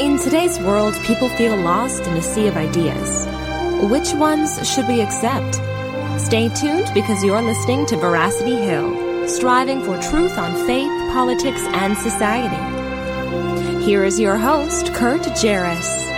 In today's world, people feel lost in a sea of ideas. Which ones should we accept? Stay tuned because you're listening to Veracity Hill, striving for truth on faith, politics, and society. Here is your host, Kurt Jaros.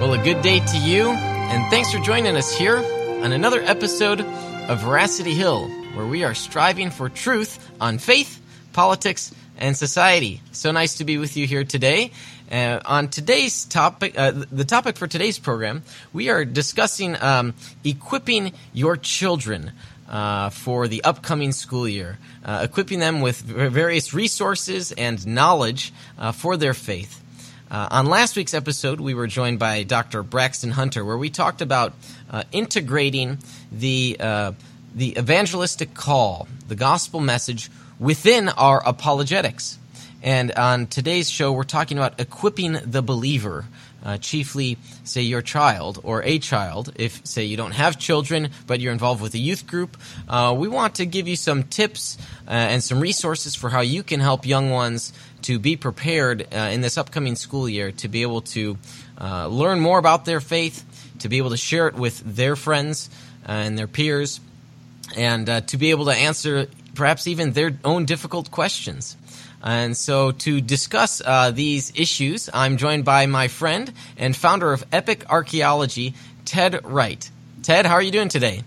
Well, a good day to you, and thanks for joining us here on another episode of Veracity Hill, where we are striving for truth on faith, politics, and society. So nice to be with you here today. Uh, on today's topic, uh, the topic for today's program, we are discussing um, equipping your children uh, for the upcoming school year, uh, equipping them with various resources and knowledge uh, for their faith. Uh, on last week's episode, we were joined by Dr. Braxton Hunter, where we talked about integrating the the evangelistic call, the gospel message within our apologetics. And on today's show, we're talking about equipping the believer, uh, chiefly, say, your child or a child. If, say, you don't have children, but you're involved with a youth group, uh, we want to give you some tips uh, and some resources for how you can help young ones to be prepared uh, in this upcoming school year to be able to uh, learn more about their faith, to be able to share it with their friends uh, and their peers, and to be able to answer perhaps even their own difficult questions. And so, to discuss uh, these issues, I'm joined by my friend and founder of Epic Archaeology, Ted Wright. Ted, how are you doing today?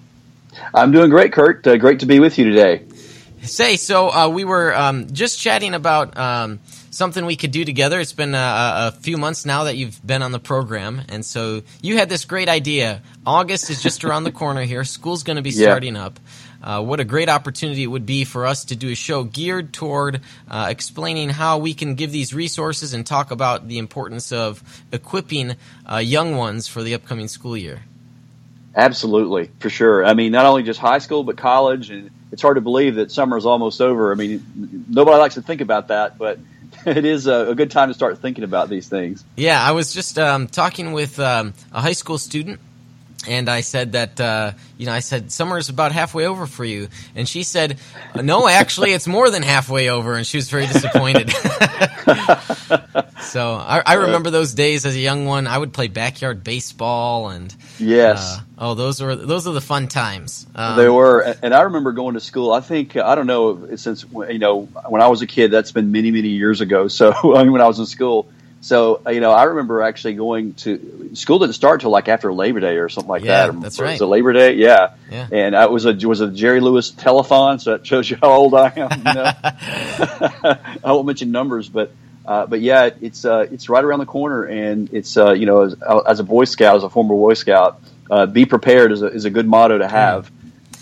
I'm doing great, Kurt. Uh, great to be with you today. Say, so uh, we were um, just chatting about um, something we could do together. It's been a, a, few months now that you've been on the program, and so you had this great idea. August is just around the corner here. School's going to be starting yeah. up. Uh, what a great opportunity it would be for us to do a show geared toward uh, explaining how we can give these resources and talk about the importance of equipping uh, young ones for the upcoming school year. Absolutely, for sure. I mean, not only just high school, but college. And it's hard to believe that summer is almost over. I mean, nobody likes to think about that, but it is a, a, good time to start thinking about these things. Yeah, I was just um, talking with um, a high school student and I said that uh, you know I said summer's about halfway over for you, and she said, "No, actually, it's more than halfway over," and she was very disappointed. so I, I, remember those days as a young one. I would play backyard baseball, and yes, uh, oh, those were those are the fun times. Um, they were, and I remember going to school. I think I don't know since you know when I was a kid. That's been many many years ago. So I mean, when I was in school so uh, you know, I remember actually going to school didn't start till like after Labor Day or something like yeah, that. That's right. Was it Labor Day? Yeah. yeah. And I was a was a Jerry Lewis telethon, so that shows you how old I am. You know? I won't mention numbers, but uh, but yeah, it's uh, it's right around the corner, and it's uh, you know as, as, a Boy Scout, as a former Boy Scout, uh, be prepared is a, is a good motto to have.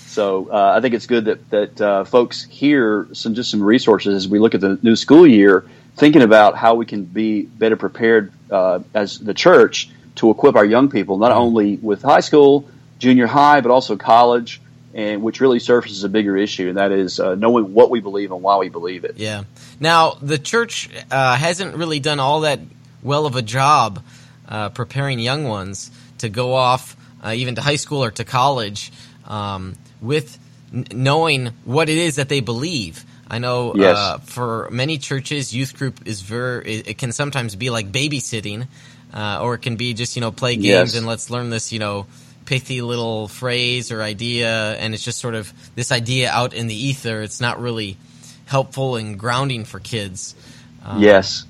So uh, I think it's good that that uh, folks hear some just some resources as we look at the new school year thinking about how we can be better prepared uh, as the church to equip our young people, not only with high school, junior high, but also college, and which really surfaces a bigger issue, and that is uh, knowing what we believe and why we believe it. Yeah. Now, the church uh, hasn't really done all that well of a job uh, preparing young ones to go off uh, even to high school or to college um, with n- knowing what it is that they believe. I know yes. uh, for many churches, youth group is very. It, it can sometimes be like babysitting, uh, or it can be just you know play games yes. and let's learn this you know pithy little phrase or idea, and it's just sort of this idea out in the ether. It's not really helpful and grounding for kids. Um, yes.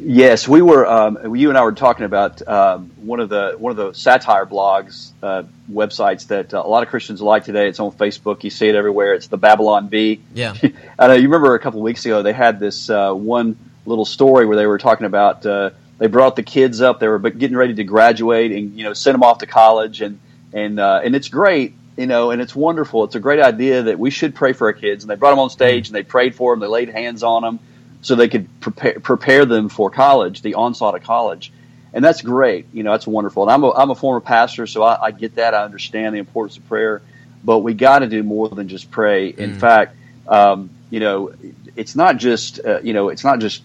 Yes, we were. Um, you and I were talking about um, one of the one of the satire blogs uh, websites that uh, a lot of Christians like today. It's on Facebook. You see it everywhere. It's the Babylon Bee. Yeah. I know. You remember a couple of weeks ago they had this uh, one little story where they were talking about uh, they brought the kids up. They were getting ready to graduate and you know send them off to college and and uh, and it's great. You know, and it's wonderful. It's a great idea that we should pray for our kids. And they brought them on stage and they prayed for them. They laid hands on them so they could prepare, prepare them for college, the onslaught of college. And that's great. You know, that's wonderful. And I'm a, I'm a former pastor, so I, I get that. I understand the importance of prayer. But we got to do more than just pray. In mm. fact, um, you know, it's not just, uh, you know, it's not just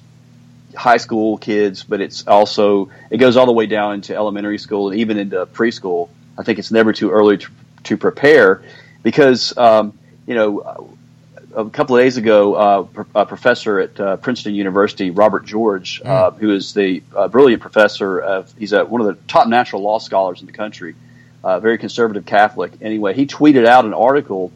high school kids, but it's also, it goes all the way down into elementary school and even into preschool. I think it's never too early to, to prepare because, um, you know, a couple of days ago, uh, a professor at uh, Princeton University, Robert George, mm. uh, who is the uh, brilliant professor of, he's a, one of the top natural law scholars in the country, uh, very conservative Catholic. Anyway, he tweeted out an article.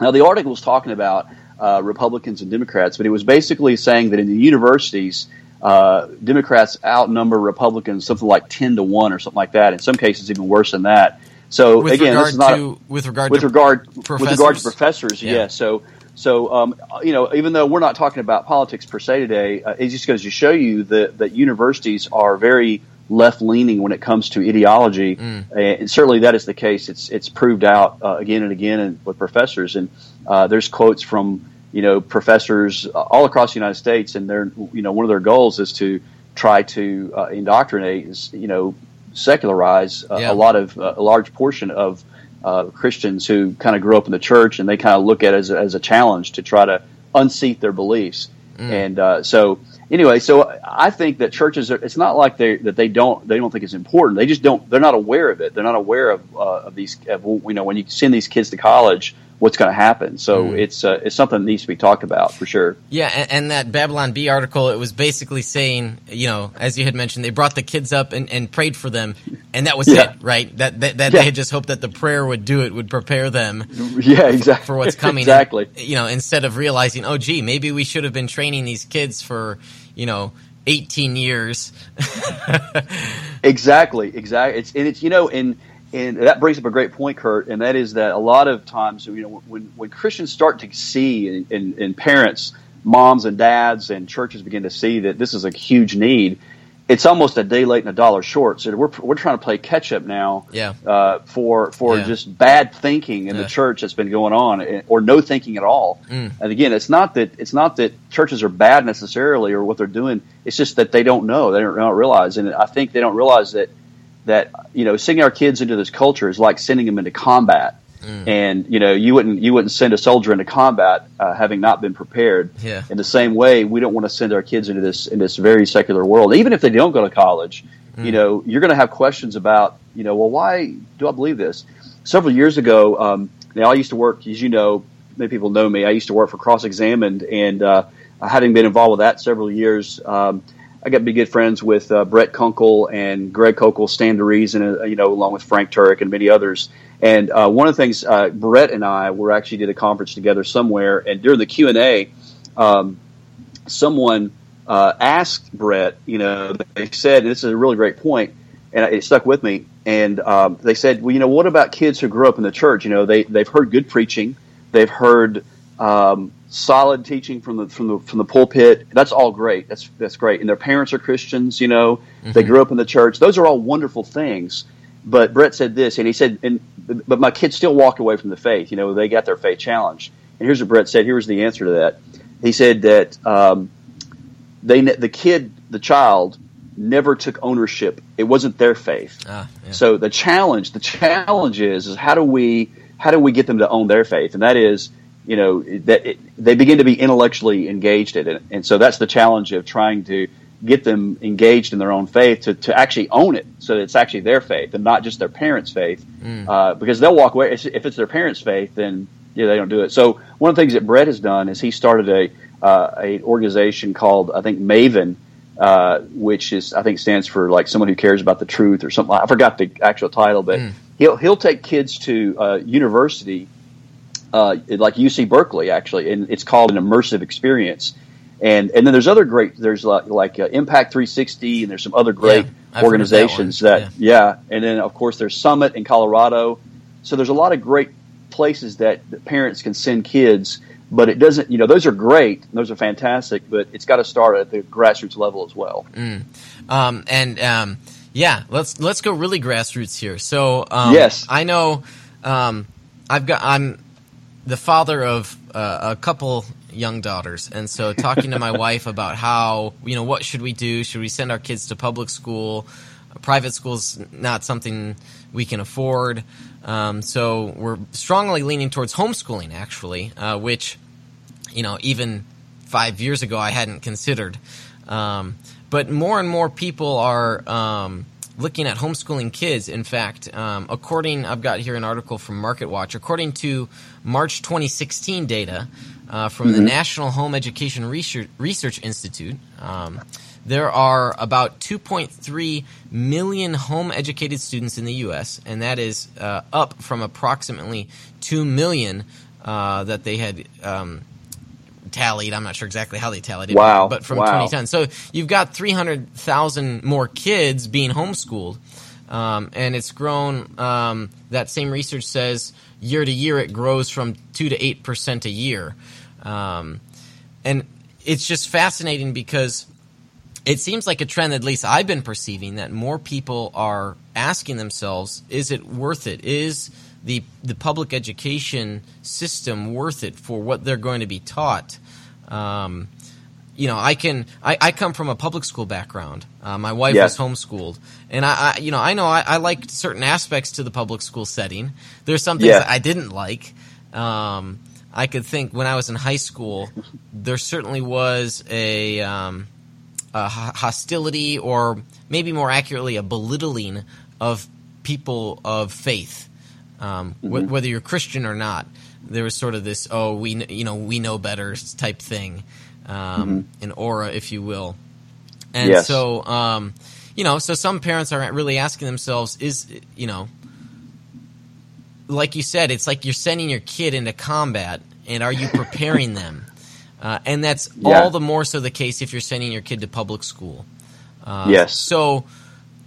Now, the article was talking about uh, Republicans and Democrats, but it was basically saying that in the universities, Democrats outnumber Republicans something like 10 to 1 or something like that. In some cases, even worse than that. So with again, this is not to, with regard with to regard professors? with regard to professors. Yeah. yeah so so, um, you know, even though we're not talking about politics per se today, uh, it just goes to show you that, that universities are very left leaning when it comes to ideology. Mm. And certainly that is the case. It's, it's proved out uh, again and again and with professors. And uh, there's quotes from, you know, professors all across the United States. And they're, you know, one of their goals is to try to uh, indoctrinate, you know, secularize uh, Yeah. a lot of, uh, a large portion of uh, Christians who kind of grew up in the church and they kind of look at it as a, as a challenge to try to unseat their beliefs. And uh, so, anyway, so I think that churches are. It's not like they that they don't they don't think it's important. They just don't. They're not aware of it. They're not aware of uh, of these. Of, you know, when you send these kids to college, what's going to happen. So it's uh, it's something that needs to be talked about for sure. Yeah, and, and that Babylon Bee article, it was basically saying, you know, as you had mentioned, they brought the kids up and, and prayed for them, and that was Yeah. it, right? That that, that Yeah. they had just hoped that the prayer would do it, would prepare them Yeah, exactly. for what's coming. exactly. And, you know, instead of realizing, oh, gee, maybe we should have been training these kids for, you know, 18 years. Exactly, exactly. It's and it's you know, and and that brings up a great point, Kurt, and that is that a lot of times, you know, when when Christians start to see and, and, parents, moms and dads, and churches begin to see that this is a huge need, it's almost a day late and a dollar short. So we're we're trying to play catch up now, Yeah. uh, for for Yeah. just bad thinking in Yeah. the church that's been going on, eh, or no thinking at all. Mm. And again, it's not that it's not that churches are bad necessarily or what they're doing. It's just that they don't know. They don't, they don't realize, and I think they don't realize that that you know sending our kids into this culture is like sending them into combat. Mm. And you know you wouldn't you wouldn't send a soldier into combat uh, having not been prepared. Yeah. In the same way, we don't want to send our kids into this in this very secular world. Even if they don't go to college, Mm. you know you're going to have questions about you know well why do I believe this? Several years ago, um, now I used to work as you know many people know me. I used to work for Cross Examined, and uh, having been involved with that several years, um, I got to be good friends with uh, Brett Kunkel and Greg Koukl, Stand to Reason, uh, you know, along with Frank Turek and many others. And uh, one of the things uh, Brett and I were actually did a conference together somewhere, and during the Q and A, um, someone uh, asked Brett, you know, they said, and this is a really great point, and it stuck with me. And um, they said, well, you know, what about kids who grew up in the church? You know, they they've heard good preaching, they've heard um, solid teaching from the from the from the pulpit. That's all great. That's that's great. And their parents are Christians. You know, they grew up in the church. Those are all wonderful things. But Brett said this, and he said, and but my kids still walk away from the faith. You know, they got their faith challenged. And here's what Brett said. Here's the answer to that. He said that um, they the kid, the child, never took ownership. It wasn't their faith. Ah, yeah. So the challenge, the challenge is, is how do we how do we get them to own their faith? And that is, you know, that it, they begin to be intellectually engaged in it. And so that's the challenge of trying to get them engaged in their own faith to, to actually own it, so that it's actually their faith and not just their parents' faith. Uh, because they'll walk away if it's their parents' faith, then yeah, they don't do it. So one of the things that Brett has done is he started a uh, a organization called I think Maven. uh, which is I think stands for like someone who cares about the truth or something. I forgot the actual title, but mm. he'll he'll take kids to uh, university, uh, like UC Berkeley actually, and it's called an immersive experience. And and then there's other great there's like, like uh, Impact 360 and there's some other great yeah, organizations that, that yeah. yeah. and then of course there's Summit in Colorado. So there's a lot of great places that, that parents can send kids but it doesn't you know those are great those are fantastic but it's got to start at the grassroots level as well mm. um, and um, yeah let's let's go really grassroots here so um, yes i know um, i've got i'm the father of uh, a couple young daughters. And so talking to my wife about how you know what should we do? Should we send our kids to public school? Private schools not something we can afford. Um, so we're strongly leaning towards homeschooling, actually, uh, which you know even five years ago I hadn't considered. Um, but more and more people are um, looking at homeschooling kids. In fact, um, according I've got here an article from MarketWatch. According to March 2016 data uh, from mm-hmm. the National Home Education Research, Research Institute. Um, there are about 2.3 million home educated students in the U.S., and that is uh, up from approximately 2 million uh, that they had um, tallied. I'm not sure exactly how they tallied it, wow. but from wow. 2010. So you've got 300,000 more kids being homeschooled, um, and it's grown. Um, that same research says year to year it grows from 2 to 8% a year. Um, and it's just fascinating because it seems like a trend, at least I've been perceiving, that more people are asking themselves, is it worth it? Is the, the public education system worth it for what they're going to be taught? Um, you know, I can. I, I, come from a public school background. Uh, my wife was homeschooled, and I, I, you know, I know I, I liked certain aspects to the public school setting. There's some things yeah. that I didn't like. Um, I could think when I was in high school, there certainly was a um, uh, hostility or maybe more accurately a belittling of people of faith um, mm-hmm. w- whether you're christian or not there was sort of this oh we you know we know better type thing um, mm-hmm. an aura if you will and yes. so um, you know so some parents are really asking themselves is you know like you said it's like you're sending your kid into combat and are you preparing them uh, and that's yeah. all the more so the case if you're sending your kid to public school. Uh, yes. So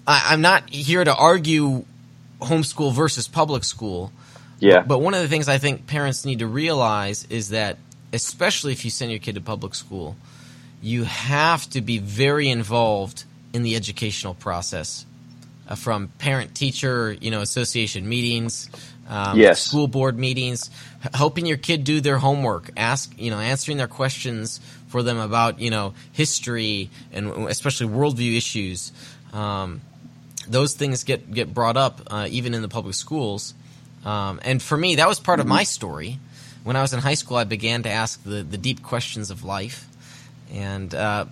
I, am not here to argue homeschool versus public school. Yeah. But one of the things I think parents need to realize is that, especially if you send your kid to public school, you have to be very involved in the educational process, uh, from parent teacher, you know, association meetings, um, yes. school board meetings, helping your kid do their homework, ask you know answering their questions for them about you know history and especially worldview issues. Um, those things get get brought up uh, even in the public schools. Um, and for me, that was part mm-hmm. of my story. When I was in high school, I began to ask the, the deep questions of life. And uh,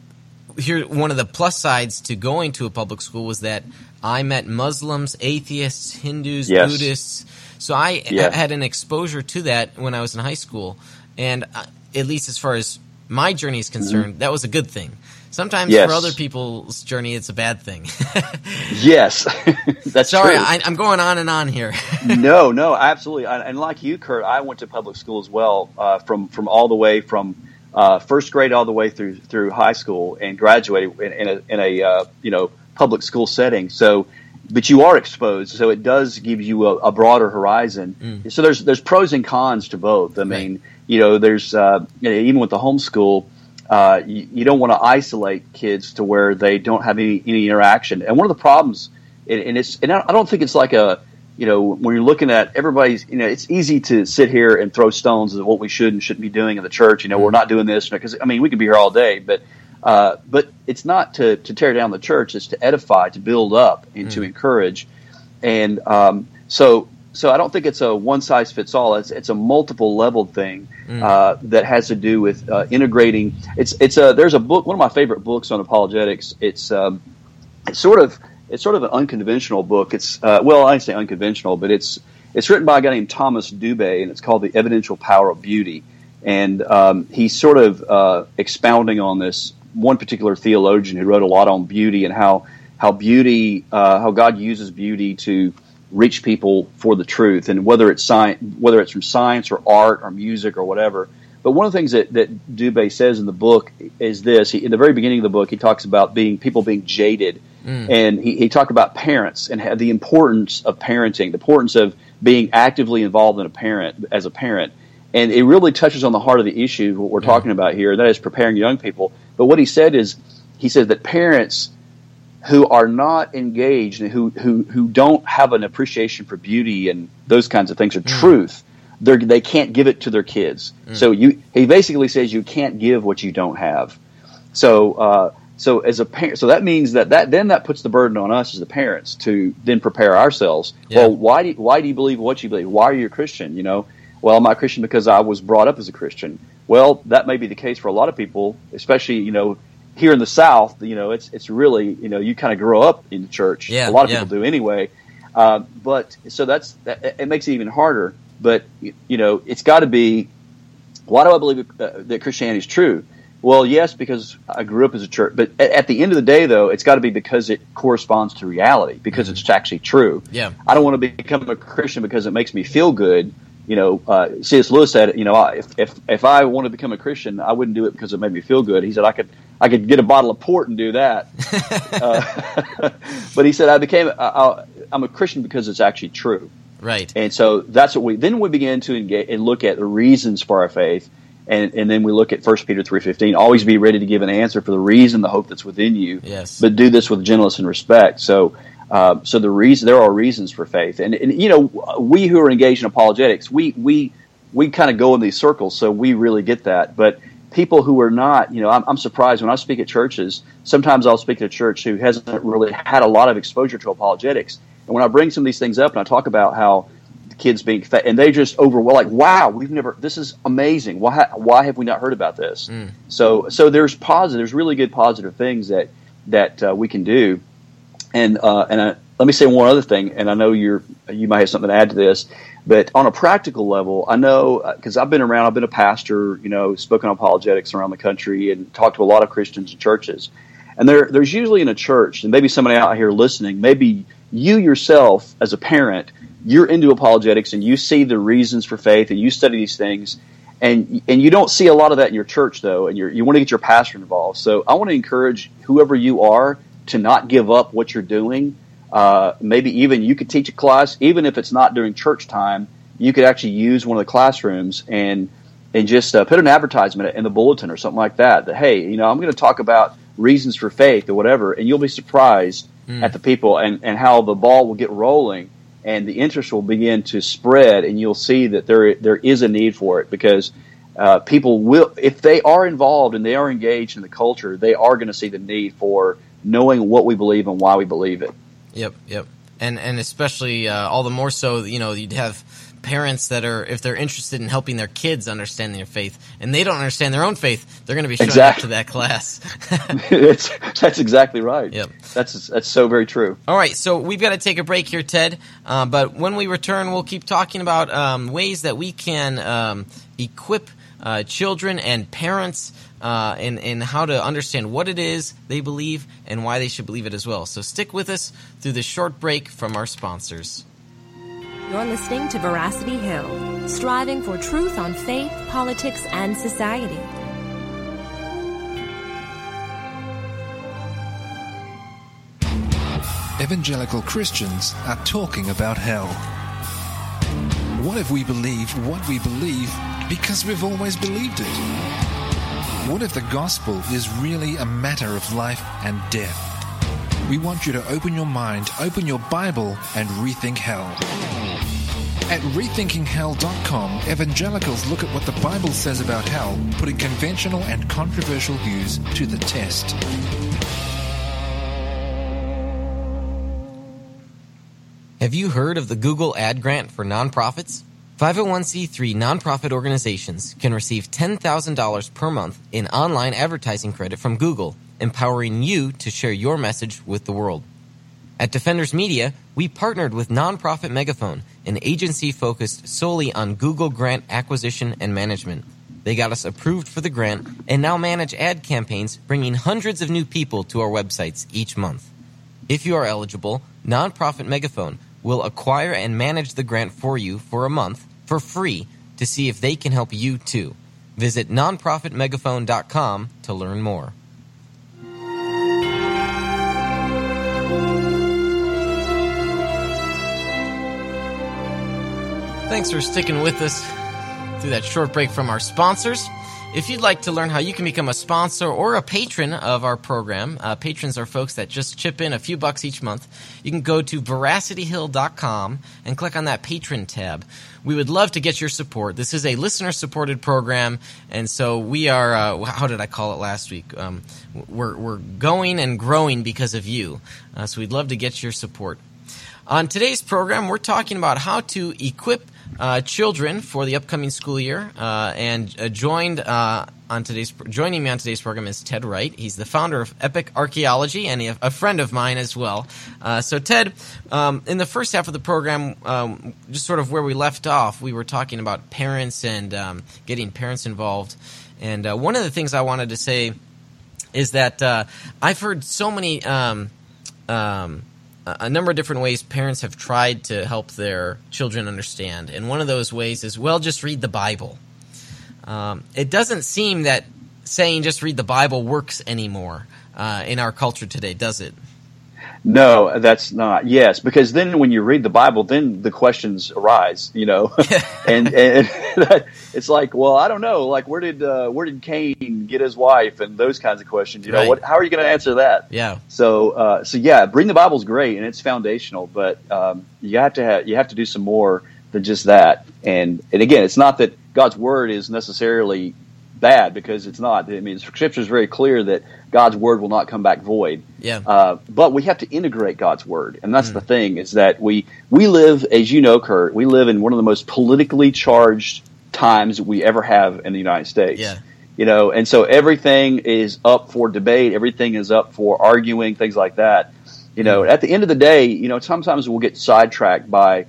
here, one of the plus sides to going to a public school was that I met Muslims, atheists, Hindus, yes. Buddhists, so I yeah. had an exposure to that when I was in high school, and uh, at least as far as my journey is concerned, mm-hmm. that was a good thing. Sometimes yes. for other people's journey, it's a bad thing. yes, that's sorry. True. I, am going on and on here. no, no, absolutely. And like you, Kurt, I went to public school as well, uh, from from all the way from uh, first grade all the way through through high school, and graduated in, in a, in a uh, you know public school setting. So but you are exposed, so it does give you a, a broader horizon. Mm. So there's there's pros and cons to both. I mean, you know, there's uh, you know, even with the homeschool, uh, you, you, don't want to isolate kids to where they don't have any, any interaction. And one of the problems, and, and it's and I don't think it's like a you know when you're looking at everybody's you know it's easy to sit here and throw stones at what we should and shouldn't be doing in the church. You know, we're not doing this because I mean we could be here all day, but uh, but it's not to, to tear down the church; it's to edify, to build up, and mm. to encourage. And um, so, so I don't think it's a one size fits all. It's it's a multiple level thing mm. uh, that has to do with uh, integrating. It's it's a there's a book one of my favorite books on apologetics. It's um, it's sort of it's sort of an unconventional book. It's uh, well, I say unconventional, but it's it's written by a guy named Thomas Dubay, and it's called The Evidential Power of Beauty. And um, he's sort of uh, expounding on this one particular theologian who wrote a lot on beauty and how how beauty, uh, how God uses beauty to reach people for the truth, and whether it's science, whether it's from science or art or music or whatever. But one of the things that, that Dubay says in the book is this: he, in the very beginning of the book, he talks about being people being jaded, mm. and he, he talked about parents and the importance of parenting, the importance of being actively involved in a parent as a parent. And it really touches on the heart of the issue what we're mm. talking about here, that is preparing young people. But what he said is, he said that parents who are not engaged and who, who, who don't have an appreciation for beauty and those kinds of things or mm. truth, they they can't give it to their kids. Mm. So you, he basically says you can't give what you don't have. So, uh, so as a parent, so that means that, that then that puts the burden on us as the parents to then prepare ourselves. Yeah. Well, why do why do you believe what you believe? Why are you a Christian? You know, well, I'm a Christian because I was brought up as a Christian. Well, that may be the case for a lot of people, especially you know here in the South, you know, it's it's really you know you kind of grow up in the church. Yeah, a lot of yeah. people do anyway. Uh, but so that's that, it makes it even harder. But you know, it's got to be. Why do I believe uh, that Christianity is true? Well, yes, because I grew up as a church. But at, at the end of the day, though, it's got to be because it corresponds to reality, because mm-hmm. it's actually true. Yeah. I don't want to become a Christian because it makes me feel good you know, uh, C.S. Lewis said, you know, if, if if I want to become a Christian, I wouldn't do it because it made me feel good. He said I could I could get a bottle of port and do that. uh, but he said I became I, am a Christian because it's actually true. Right. And so that's what we then we begin to engage and look at the reasons for our faith. And, and then we look at 1 Peter 3.15, always be ready to give an answer for the reason, the hope that's within you. Yes. But do this with gentleness and respect. So uh, so the reason there are reasons for faith, and, and you know we who are engaged in apologetics, we we we kind of go in these circles, so we really get that. But people who are not, you know, I'm, I'm, surprised when I speak at churches. Sometimes I'll speak at a church who hasn't really had a lot of exposure to apologetics, and when I bring some of these things up and I talk about how kids being fed, and they just overwhelm, like, wow, we've never, this is amazing. Why why have we not heard about this? Mm. So so there's positive, there's really good positive things that that uh, we can do and uh, and uh, let me say one other thing, and I know you're you might have something to add to this, but on a practical level, I know because uh, I've been around, I've been a pastor, you know, spoken on apologetics around the country, and talked to a lot of Christians and churches, and there there's usually in a church, and maybe somebody out here listening, maybe you yourself as a parent, you're into apologetics, and you see the reasons for faith, and you study these things. And, and you don't see a lot of that in your church though, and you want to get your pastor involved. So I want to encourage whoever you are to not give up what you're doing. Uh, maybe even you could teach a class, even if it's not during church time. You could actually use one of the classrooms and and just uh, put an advertisement in the bulletin or something like that. That hey, you know, I'm going to talk about reasons for faith or whatever, and you'll be surprised mm. at the people and and how the ball will get rolling and the interest will begin to spread, and you'll see that there there is a need for it because. Uh, people will, if they are involved and they are engaged in the culture, they are going to see the need for knowing what we believe and why we believe it. Yep, yep, and and especially uh, all the more so, you know, you'd have parents that are if they're interested in helping their kids understand their faith and they don't understand their own faith they're going to be showing exactly. up to that class that's exactly right yep that's that's so very true all right so we've got to take a break here ted uh, but when we return we'll keep talking about um, ways that we can um, equip uh, children and parents uh, and, and how to understand what it is they believe and why they should believe it as well. So stick with us through this short break from our sponsors. You're listening to Veracity Hill, striving for truth on faith, politics, and society. Evangelical Christians are talking about hell. What if we believe what we believe because we've always believed it? What if the gospel is really a matter of life and death? We want you to open your mind, open your Bible, and rethink hell. At rethinkinghell.com, evangelicals look at what the Bible says about hell, putting conventional and controversial views to the test. Have you heard of the Google Ad Grant for nonprofits? 501c3 nonprofit organizations can receive $10,000 per month in online advertising credit from Google, empowering you to share your message with the world. At Defenders Media, we partnered with Nonprofit Megaphone, an agency focused solely on Google grant acquisition and management. They got us approved for the grant and now manage ad campaigns, bringing hundreds of new people to our websites each month. If you are eligible, Nonprofit Megaphone will acquire and manage the grant for you for a month for free to see if they can help you too. Visit nonprofitmegaphone.com to learn more. Thanks for sticking with us through that short break from our sponsors. If you'd like to learn how you can become a sponsor or a patron of our program, uh, patrons are folks that just chip in a few bucks each month. You can go to veracityhill.com and click on that patron tab. We would love to get your support. This is a listener supported program, and so we are, uh, how did I call it last week? Um, we're, we're going and growing because of you. Uh, so we'd love to get your support. On today's program, we're talking about how to equip uh, children for the upcoming school year. Uh, and uh, joined uh, on today's joining me on today's program is Ted Wright. He's the founder of Epic Archaeology and a, a friend of mine as well. Uh, so, Ted, um, in the first half of the program, um, just sort of where we left off, we were talking about parents and um, getting parents involved. And uh, one of the things I wanted to say is that I've heard so many. Um, um, a number of different ways parents have tried to help their children understand. And one of those ways is, well, just read the Bible. Um, it doesn't seem that saying just read the Bible works anymore uh, in our culture today, does it? No, that's not. Yes, because then when you read the Bible, then the questions arise, you know, and and it's like, well, I don't know, like where did uh, where did Cain get his wife, and those kinds of questions. You know, what? How are you going to answer that? Yeah. So, uh, so yeah, reading the Bible is great and it's foundational, but um, you have to have you have to do some more than just that. And and again, it's not that God's word is necessarily bad because it's not. I mean, Scripture is very clear that God's word will not come back void. Yeah. Uh, but we have to integrate God's word, and that's mm. the thing is that we we live, as you know, Kurt, we live in one of the most politically charged times we ever have in the United States. Yeah. You know, and so everything is up for debate. Everything is up for arguing, things like that. You know, mm. at the end of the day, you know, sometimes we'll get sidetracked by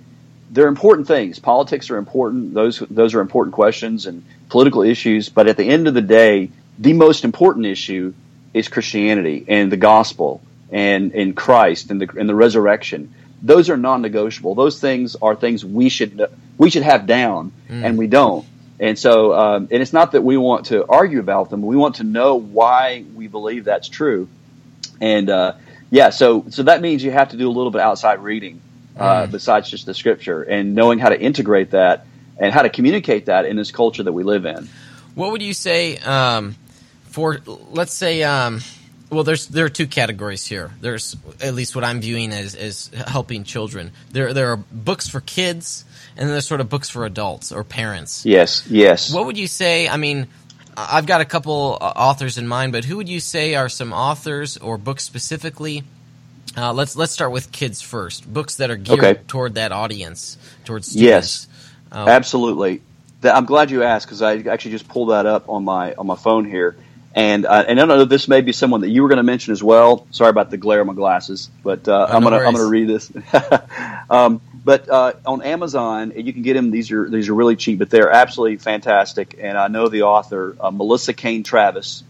they're important things. Politics are important; those those are important questions and political issues. But at the end of the day, the most important issue is Christianity and the gospel and in Christ and the and the resurrection. Those are non-negotiable. Those things are things we should we should have down, mm. and we don't. And so, um, and it's not that we want to argue about them. We want to know why we believe that's true. And uh, yeah, so so that means you have to do a little bit outside reading uh, mm. besides just the scripture and knowing how to integrate that and how to communicate that in this culture that we live in. What would you say um, for, let's say, um, well, there's there are two categories here. There's at least what I'm viewing as, as helping children. There there are books for kids, and then there's sort of books for adults or parents. Yes, yes. What would you say? I mean, I've got a couple uh, authors in mind, but who would you say are some authors or books specifically uh, let's let's start with kids first. Books that are geared okay. toward that audience, towards students. Yes, um, absolutely. I'm glad you asked because I actually just pulled that up on my on my phone here, and uh, and I don't know this may be someone that you were going to mention as well. Sorry about the glare of my glasses, but uh, oh, I'm gonna I'm gonna read this. um, but uh, on Amazon, you can get them. These are these are really cheap, but they're absolutely fantastic. And I know the author, uh, Melissa Cain Travis,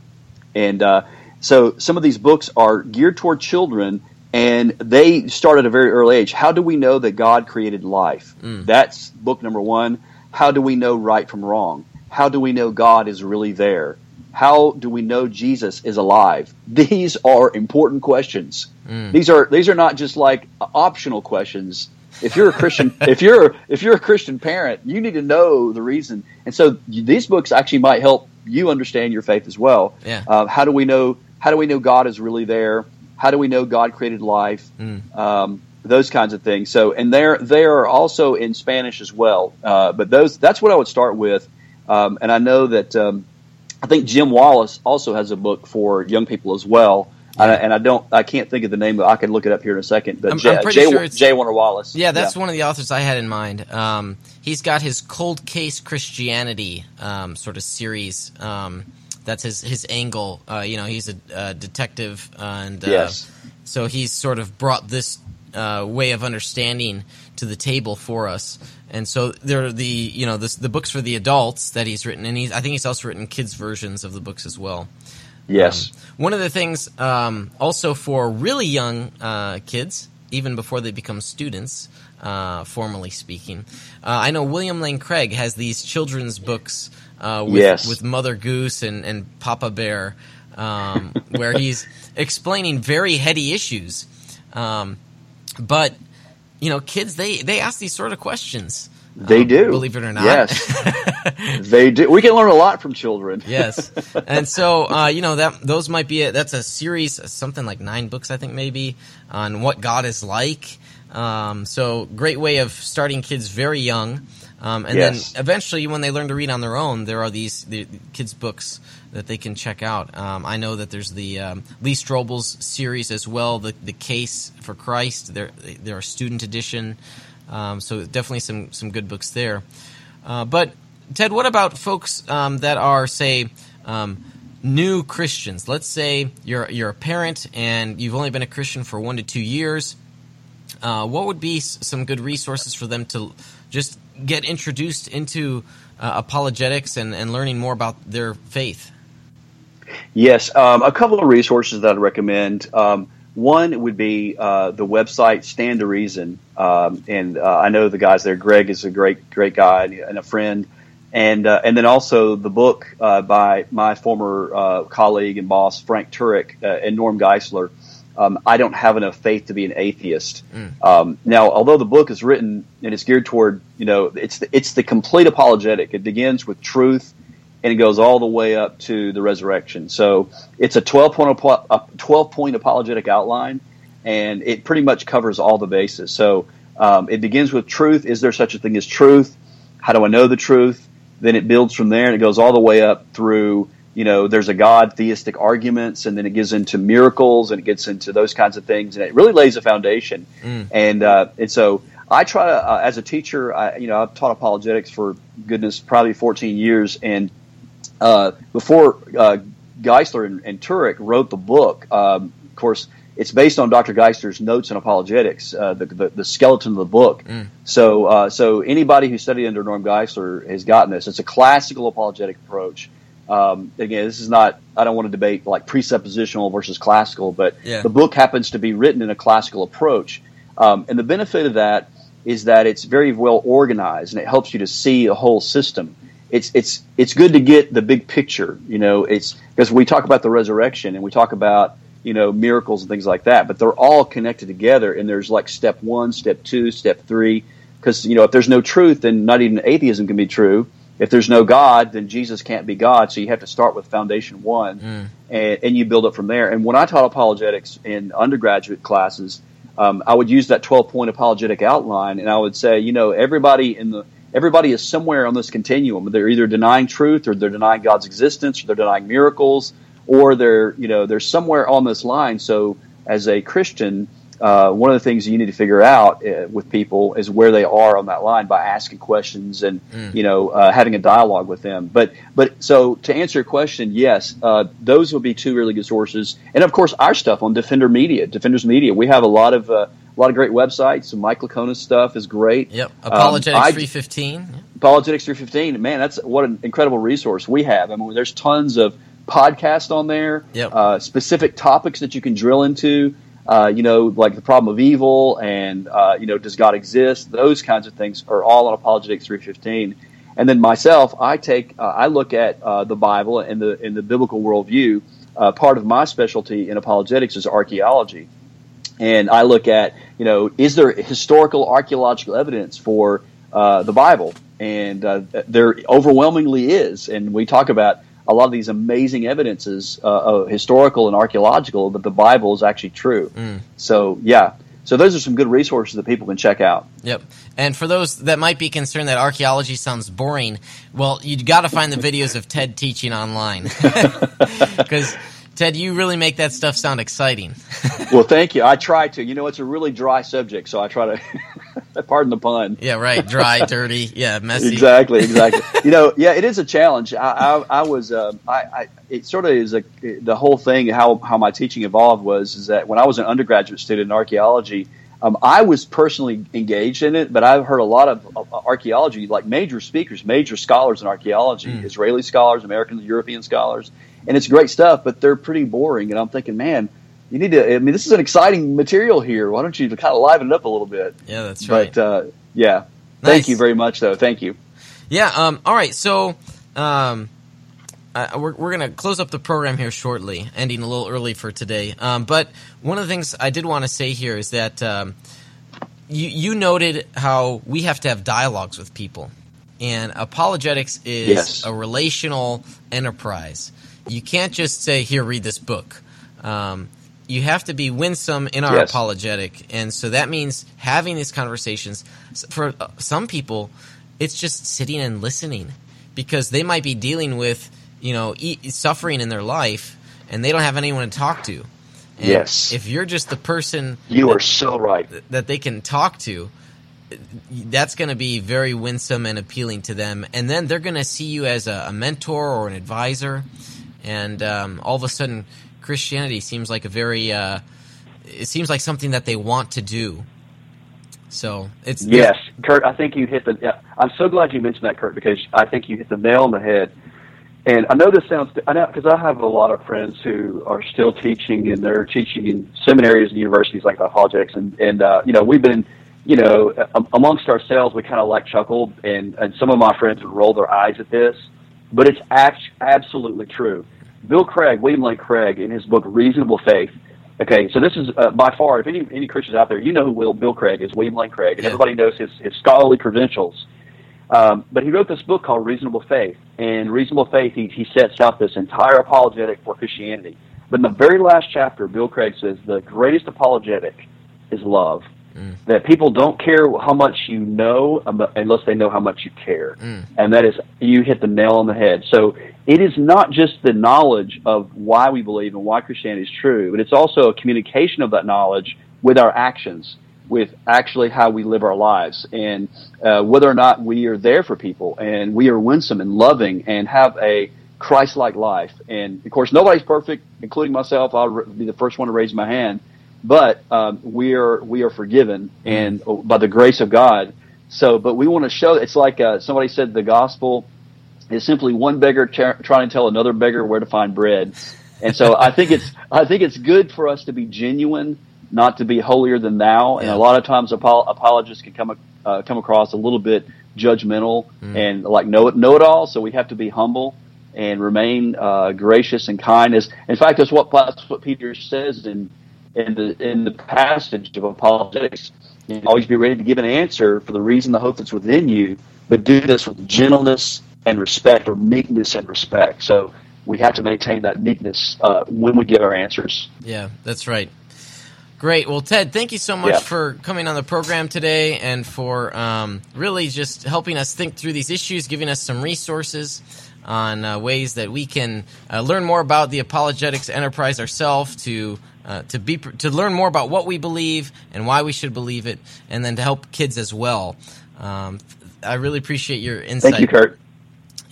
and uh, so some of these books are geared toward children and they start at a very early age. How do we know that God created life? Mm. That's book number one. How do we know right from wrong? How do we know God is really there? How do we know Jesus is alive? These are important questions. Mm. These are these are not just like optional questions. If you're a Christian, if you're if you're a Christian parent, you need to know the reason. And so these books actually might help you understand your faith as well. Yeah. Uh, how do we know? How do we know God is really there? How do we know God created life? Mm. Um, those kinds of things. So, and they're they are also in Spanish as well. Uh, but those that's what I would start with. Um, and I know that um, I think Jim Wallace also has a book for young people as well. Yeah. Uh, and I don't, I can't think of the name, but I can look it up here in a second. But I'm, Jay, I'm Jay, sure J. Warner Wallace. Yeah, that's yeah. one of the authors I had in mind. Um, he's got his Cold Case Christianity um, sort of series. That's his his angle. Uh, you know, he's a, a detective, and uh, yes. so he's sort of brought this uh, way of understanding to the table for us. And so there are the you know the, the books for the adults that he's written, and he's I think he's also written kids versions of the books as well. Yes. Um, one of the things um, also for really young uh, kids, even before they become students, uh, formally speaking, uh, I know William Lane Craig has these children's books uh, with, Yes. with Mother Goose and, and Papa Bear, um, where he's explaining very heady issues. Um, but you know, kids they they ask these sort of questions. They um, do. believe it or not. Yes. they do. We can learn a lot from children. yes, and so uh, you know that those might be a, that's a series, something like nine books, I think maybe, on what God is like. Um, so great way of starting kids very young, um, and Yes. then eventually when they learn to read on their own, there are these the, kids books that they can check out. Um, I know that there's the um, Lee Strobel's series as well, the the Case for Christ. There there are student edition, um, so definitely some some good books there. Uh, but Ted, what about folks um, that are, say, um, new Christians? Let's say you're you're a parent and you've only been a Christian for one to two years. Uh, what would be some good resources for them to just get introduced into uh, apologetics and, and learning more about their faith? Yes, um, a couple of resources that I'd recommend. Um, one would be uh, the website Stand to Reason, um, and uh, I know the guys there. Greg is a great, great guy and a friend, and uh, and then also the book uh, by my former uh, colleague and boss Frank Turek uh, and Norm Geisler. Um, I don't have enough faith to be an atheist. Um, now, although the book is written and it's geared toward, you know, it's the, it's the complete apologetic. It begins with truth and it goes all the way up to the resurrection. So it's a 12 point, a 12 point apologetic outline, and it pretty much covers all the bases. So um, it begins with truth. Is there such a thing as truth? How do I know the truth? Then it builds from there, and it goes all the way up through. You know, there's a God, theistic arguments, and then it gets into miracles, and it gets into those kinds of things, and it really lays a foundation. And uh, and so I try to, uh, as a teacher, I, you know, I've taught apologetics for goodness, probably 14 years, and uh, before uh, Geisler and, and Turek wrote the book, um, of course, it's based on Dr. Geisler's notes on apologetics, uh, the, the, the skeleton of the book. So, uh, so anybody who studied under Norm Geisler has gotten this. It's a classical apologetic approach. Um, again, this is not. I don't want to debate like presuppositional versus classical, but Yeah. the book happens to be written in a classical approach. Um, and the benefit of that is that it's very well organized and it helps you to see a whole system. It's it's it's good to get the big picture. You know, it's because we talk about the resurrection and we talk about you know miracles and things like that, but they're all connected together. And there's like step one, step two, step three. Because you know, if there's no truth, then not even atheism can be true. If there's no God, then Jesus can't be God. So you have to start with foundation one, and, and you build up from there. And when I taught apologetics in undergraduate classes, um, I would use that 12 point apologetic outline, and I would say, you know, everybody in the everybody is somewhere on this continuum. They're either denying truth, or they're denying God's existence, or they're denying miracles, or they're you know they're somewhere on this line. So as a Christian, uh, one of the things you need to figure out uh, with people is where they are on that line by asking questions and you know uh, having a dialogue with them. But but so to answer your question, yes, uh, those would be two really good sources, and of course our stuff on Defender Media, Defenders Media. We have a lot of uh, a lot of great websites. So Mike Licona's stuff is great. Yep, Um, Apologetics I- 315. Apologetics 315. Man, that's what an incredible resource we have. I mean, there's tons of podcasts on there, Yep. uh, specific topics that you can drill into. Uh, you know, like the problem of evil and, uh, you know, does God exist? Those kinds of things are all on Apologetics 315. And then myself, I take, uh, I look at uh, the Bible and the in the biblical worldview. Uh, part of my specialty in apologetics is archaeology and I look at, you know, is there historical archaeological evidence for uh, the Bible? And there overwhelmingly is. And we talk about a lot of these amazing evidences, uh, of historical and archaeological, that the Bible is actually true. So, yeah. So those are some good resources that people can check out. Yep. And for those that might be concerned that archaeology sounds boring, well, you've got to find the videos of Ted teaching online. Because, Ted, you really make that stuff sound exciting. Well, thank you. I try to. You know, it's a really dry subject, so I try to, pardon the pun. Yeah, right. Dry, dirty, yeah, messy. Exactly, exactly. you know, yeah, it is a challenge. I, I, I was, uh, I, I, it sort of is a the whole thing. How how my teaching evolved was is that when I was an undergraduate student in archaeology, Um, I was personally engaged in it, but I've heard a lot of, of archaeology, like major speakers, major scholars in archaeology, mm. Israeli scholars, American, European scholars, and it's great stuff. But they're pretty boring, and I'm thinking, man, you need to. I mean, this is an exciting material here. Why don't you kind of liven it up a little bit? Yeah, that's right. But uh, yeah, nice. thank you very much, though. Thank you. Yeah. Um, all right. So. Um, uh, we're, we're going to close up the program here shortly, ending a little early for today. Um, but one of the things I did want to say here is that um, you, you noted how we have to have dialogues with people. And apologetics is yes. a relational enterprise. You can't just say, here, read this book. Um, you have to be winsome in our yes. apologetic. And so that means having these conversations. For uh, some people, it's just sitting and listening because they might be dealing with – you know, eat, suffering in their life, and they don't have anyone to talk to. And yes. If you're just the person you that, are so right that they can talk to, that's going to be very winsome and appealing to them, and then they're going to see you as a, a, mentor or an advisor, and um, all of a sudden, Christianity seems like a very uh, it seems like something that they want to do. So it's yes, Kurt. I think you hit the. I'm so glad you mentioned that, Kurt, because I think you hit the nail on the head. And I know this sounds, I know, because I have a lot of friends who are still teaching and they're teaching in seminaries and universities like the apologetics. And, and, uh, you know, we've been, you know, amongst ourselves, we kind of like chuckle and, and some of my friends would roll their eyes at this, but it's act- absolutely true. Bill Craig, William Lane Craig, in his book Reasonable Faith, Okay, so this is uh, by far, if any any Christians out there, you know who Will Bill Craig is, William Lane Craig, and everybody knows his, his scholarly credentials. Um, but he wrote this book called Reasonable Faith. And Reasonable Faith, he, he sets out this entire apologetic for Christianity. But in the very last chapter, Bill Craig says the greatest apologetic is love. Mm. That people don't care how much you know unless they know how much you care. Mm. And that is, you hit the nail on the head. So it is not just the knowledge of why we believe and why Christianity is true, but it's also a communication of that knowledge with our actions with actually how we live our lives and uh, whether or not we are there for people and we are winsome and loving and have a Christ-like life. And of course, nobody's perfect, including myself. I'll be the first one to raise my hand. But um, we are we are forgiven and by the grace of God. So, but we want to show. It's like uh, somebody said, the gospel is simply one beggar trying to tell another beggar where to find bread. And so, I think it's I think it's good for us to be genuine not to be holier than thou. And a lot of times apologists can come uh, come across a little bit judgmental mm. and like know it know it all. So we have to be humble and remain uh, gracious and kind. As in fact, that's what that's what Peter says in in the in the passage of apologetics. You know, always be ready to give an answer for the reason the hope that's within you, but do this with gentleness and respect, or meekness and respect. So we have to maintain that meekness uh, when we give our answers. Yeah, that's right. Great. Well, Ted, thank you so much yeah. for coming on the program today and for um, really just helping us think through these issues, giving us some resources on uh, ways that we can uh, learn more about the apologetics enterprise ourselves to uh, to be to learn more about what we believe and why we should believe it, and then to help kids as well. Um, I really appreciate your insight. Thank you, Kurt.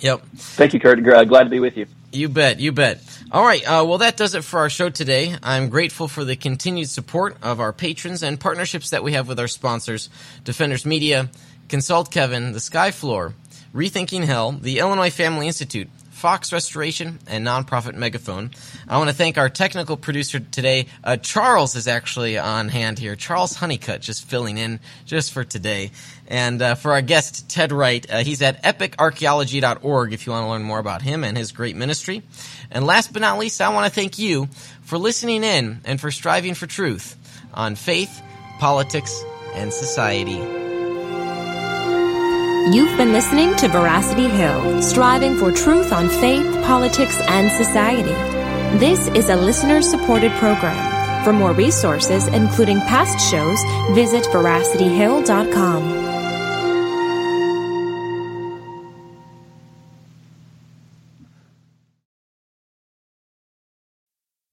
Yep. Thank you, Kurt. Glad to be with you. You bet. You bet. All right. Uh, well, that does it for our show today. I'm grateful for the continued support of our patrons and partnerships that we have with our sponsors Defenders Media, Consult Kevin, The Sky Floor, Rethinking Hell, the Illinois Family Institute, Fox Restoration, and nonprofit Megaphone. I want to thank our technical producer today. Uh, Charles is actually on hand here. Charles Honeycutt just filling in just for today. And uh, for our guest, Ted Wright, uh, he's at epicarchaeology.org if you want to learn more about him and his great ministry. And last but not least, I want to thank you for listening in and for striving for truth on faith, politics, and society. You've been listening to Veracity Hill, striving for truth on faith, politics, and society. This is a listener supported program. For more resources, including past shows, visit veracityhill.com.